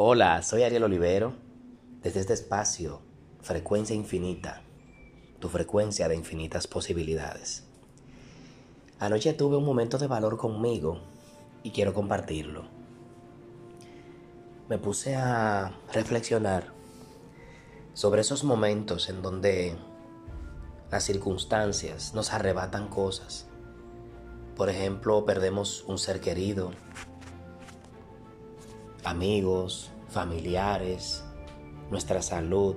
Hola, soy Ariel Olivero. Desde este espacio, Frecuencia Infinita, tu frecuencia de infinitas posibilidades. Anoche tuve un momento de valor conmigo y quiero compartirlo. Me puse a reflexionar sobre esos momentos en donde las circunstancias nos arrebatan cosas. Por ejemplo, perdemos un ser querido, amigos, familiares, nuestra salud,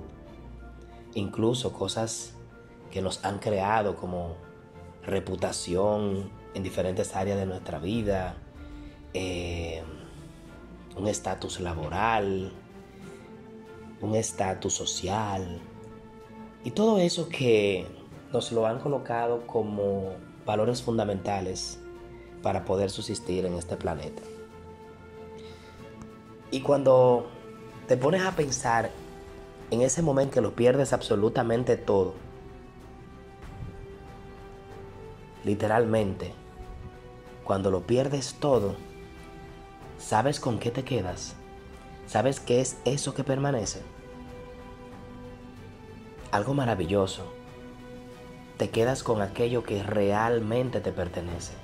incluso cosas que nos han creado como reputación en diferentes áreas de nuestra vida, eh, un estatus laboral, un estatus social y todo eso que nos lo han colocado como valores fundamentales para poder subsistir en este planeta. Y cuando te pones a pensar en ese momento que lo pierdes absolutamente todo, literalmente, cuando lo pierdes todo, ¿sabes con qué te quedas? ¿Sabes qué es eso que permanece? Algo maravilloso. Te quedas con aquello que realmente te pertenece.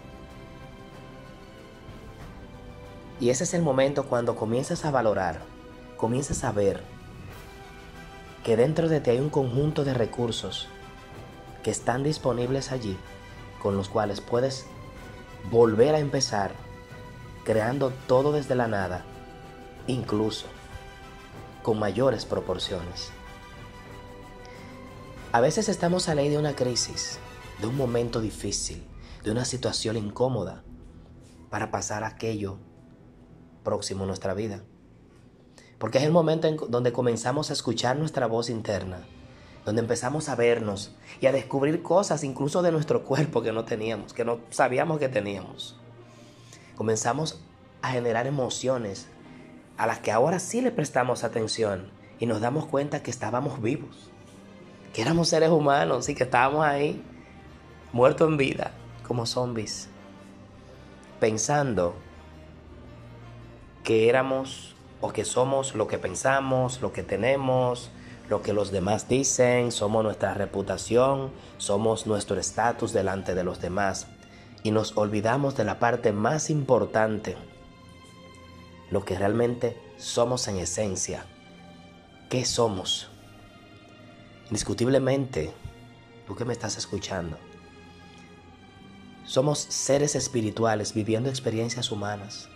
Y ese es el momento cuando comienzas a valorar, comienzas a ver que dentro de ti hay un conjunto de recursos que están disponibles allí, con los cuales puedes volver a empezar creando todo desde la nada, incluso con mayores proporciones. A veces estamos a ley de una crisis, de un momento difícil, de una situación incómoda, para pasar aquello próximo en nuestra vida. Porque es el momento en donde comenzamos a escuchar nuestra voz interna, donde empezamos a vernos y a descubrir cosas incluso de nuestro cuerpo que no teníamos, que no sabíamos que teníamos. Comenzamos a generar emociones a las que ahora sí le prestamos atención y nos damos cuenta que estábamos vivos, que éramos seres humanos y que estábamos ahí muertos en vida como zombies, pensando que éramos o que somos lo que pensamos, lo que tenemos, lo que los demás dicen, somos nuestra reputación, somos nuestro estatus delante de los demás. Y nos olvidamos de la parte más importante, lo que realmente somos en esencia. ¿Qué somos? Indiscutiblemente, tú que me estás escuchando, somos seres espirituales viviendo experiencias humanas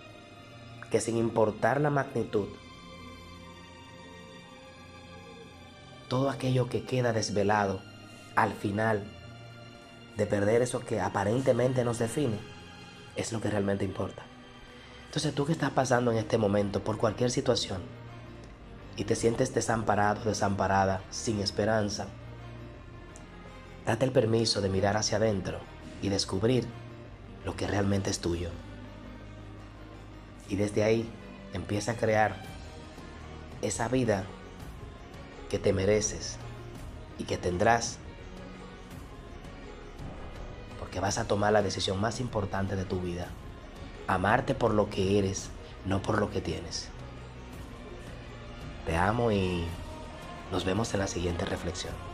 que sin importar la magnitud, todo aquello que queda desvelado al final de perder eso que aparentemente nos define, es lo que realmente importa. Entonces tú que estás pasando en este momento por cualquier situación y te sientes desamparado, desamparada, sin esperanza, date el permiso de mirar hacia adentro y descubrir lo que realmente es tuyo. Y desde ahí empieza a crear esa vida que te mereces y que tendrás. Porque vas a tomar la decisión más importante de tu vida. Amarte por lo que eres, no por lo que tienes. Te amo y nos vemos en la siguiente reflexión.